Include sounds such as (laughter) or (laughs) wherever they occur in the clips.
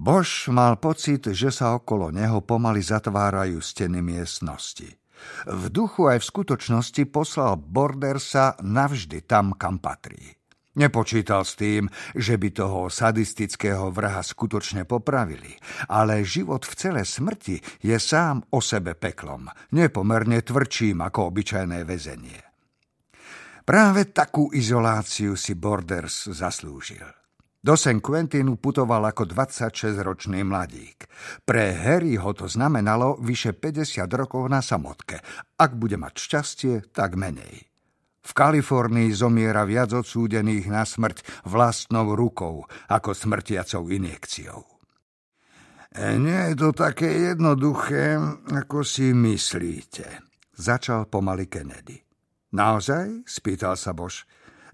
Bož mal pocit, že sa okolo neho pomaly zatvárajú steny miestnosti. V duchu aj v skutočnosti poslal Bordersa navždy tam, kam patrí. Nepočítal s tým, že by toho sadistického vraha skutočne popravili, ale život v celé smrti je sám o sebe peklom, nepomerne tvrdším ako obyčajné väzenie. Práve takú izoláciu si Borders zaslúžil. Do St. Quentinu putoval ako 26-ročný mladík. Pre Harryho to znamenalo vyše 50 rokov na samotke. Ak bude mať šťastie, tak menej. V Kalifornii zomiera viac odsúdených na smrť vlastnou rukou ako smrtiacou injekciou. E, nie je to také jednoduché, ako si myslíte, začal pomaly Kennedy. Naozaj? spýtal sa Bož.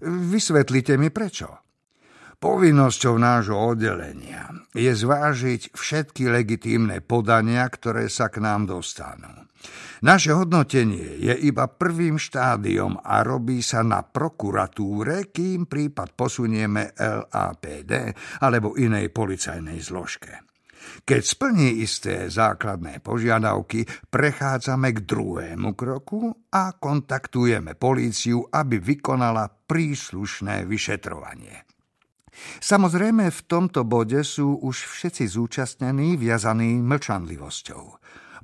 Vysvetlite mi prečo. Povinnosťou nášho oddelenia je zvážiť všetky legitímne podania, ktoré sa k nám dostanú. Naše hodnotenie je iba prvým štádiom a robí sa na prokuratúre, kým prípad posunieme LAPD alebo inej policajnej zložke. Keď splní isté základné požiadavky, prechádzame k druhému kroku a kontaktujeme políciu, aby vykonala príslušné vyšetrovanie. Samozrejme, v tomto bode sú už všetci zúčastnení viazaní mlčanlivosťou.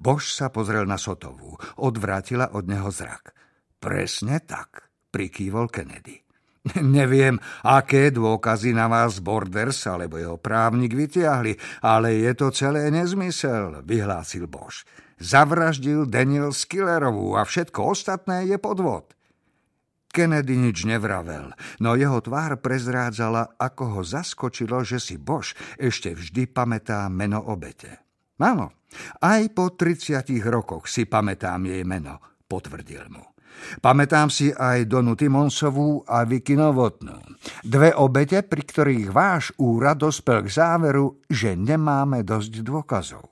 Bož sa pozrel na Sotovú, odvrátila od neho zrak. Presne tak, prikývol Kennedy. (laughs) Neviem, aké dôkazy na vás Borders alebo jeho právnik vytiahli, ale je to celé nezmysel, vyhlásil Bož. Zavraždil Daniel Skillerovú a všetko ostatné je podvod. Kennedy nič nevravel, no jeho tvár prezrádzala, ako ho zaskočilo, že si Bož ešte vždy pamätá meno obete. Áno, aj po 30 rokoch si pamätám jej meno, potvrdil mu. Pamätám si aj Donu Timonsovú a Vicky Novotnú. Dve obete, pri ktorých váš úrad dospel k záveru, že nemáme dosť dôkazov.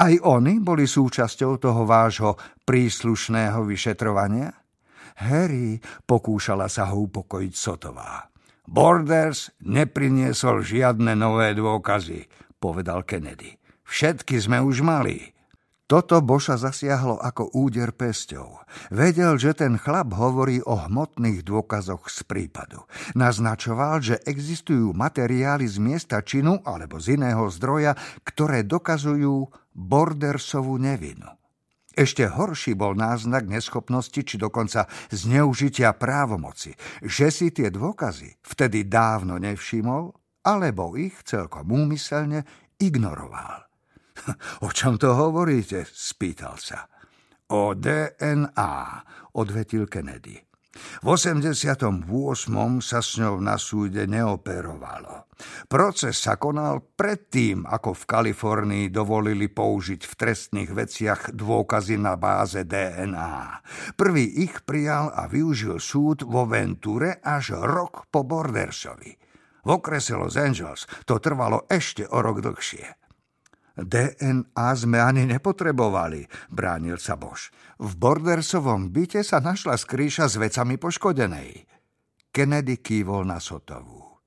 Aj oni boli súčasťou toho vášho príslušného vyšetrovania? Harry, pokúšala sa ho upokojiť Sotová. Borders nepriniesol žiadne nové dôkazy, povedal Kennedy. Všetky sme už mali. Toto Boša zasiahlo ako úder pesťou. Vedel, že ten chlap hovorí o hmotných dôkazoch z prípadu. Naznačoval, že existujú materiály z miesta činu alebo z iného zdroja, ktoré dokazujú Bordersovú nevinu. Ešte horší bol náznak neschopnosti či dokonca zneužitia právomoci, že si tie dôkazy vtedy dávno nevšimol, alebo ich celkom úmyselne ignoroval. (laughs) O čom to hovoríte? spýtal sa. O DNA, odvetil Kennedy. V 88. sa s ňou na súde neoperovalo. Proces sa konal predtým, ako v Kalifornii dovolili použiť v trestných veciach dôkazy na báze DNA. Prvý ich prijal a využil súd vo Venture až rok po Bordersovi. V okrese Los Angeles to trvalo ešte o rok dlhšie. DNA sme ani nepotrebovali, bránil sa Bož. V Bordersovom byte sa našla skrýša s vecami poškodenej. Kennedy kývol na Sotovú.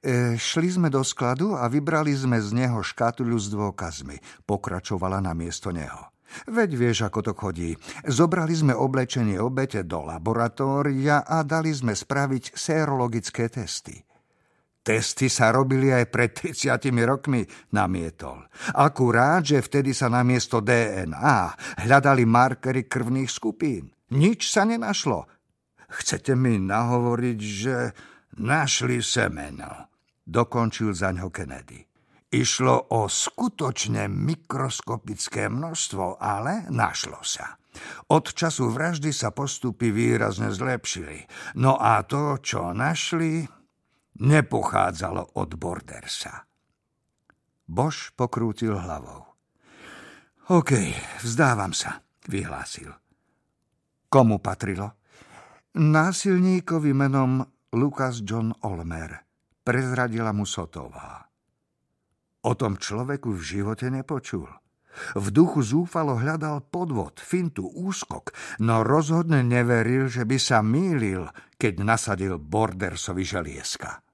E, šli sme do skladu a vybrali sme z neho škatuľu s dôkazmi, pokračovala na miesto neho. Veď vieš, ako to chodí. Zobrali sme oblečenie obete do laboratória a dali sme spraviť sérologické testy. Testy sa robili aj pred 30 rokmi, namietol. Akurát, že vtedy sa namiesto DNA hľadali markery krvných skupín. Nič sa nenašlo. Chcete mi nahovoriť, že našli semeno. Dokončil za ňo Kennedy. Išlo o skutočne mikroskopické množstvo, ale našlo sa. Od času vraždy sa postupy výrazne zlepšili. No a to, čo našli, nepochádzalo od Bordersa. Bož pokrútil hlavou. OK, vzdávam sa, vyhlásil. Komu patrilo? Násilníkovi menom Lukas John Olmer. Prezradila mu Sotová. O tom človeku v živote nepočul. V duchu zúfalo hľadal podvod, fintu, úskok, no rozhodne neveril, že by sa mýlil, keď nasadil Bordersovi želieska.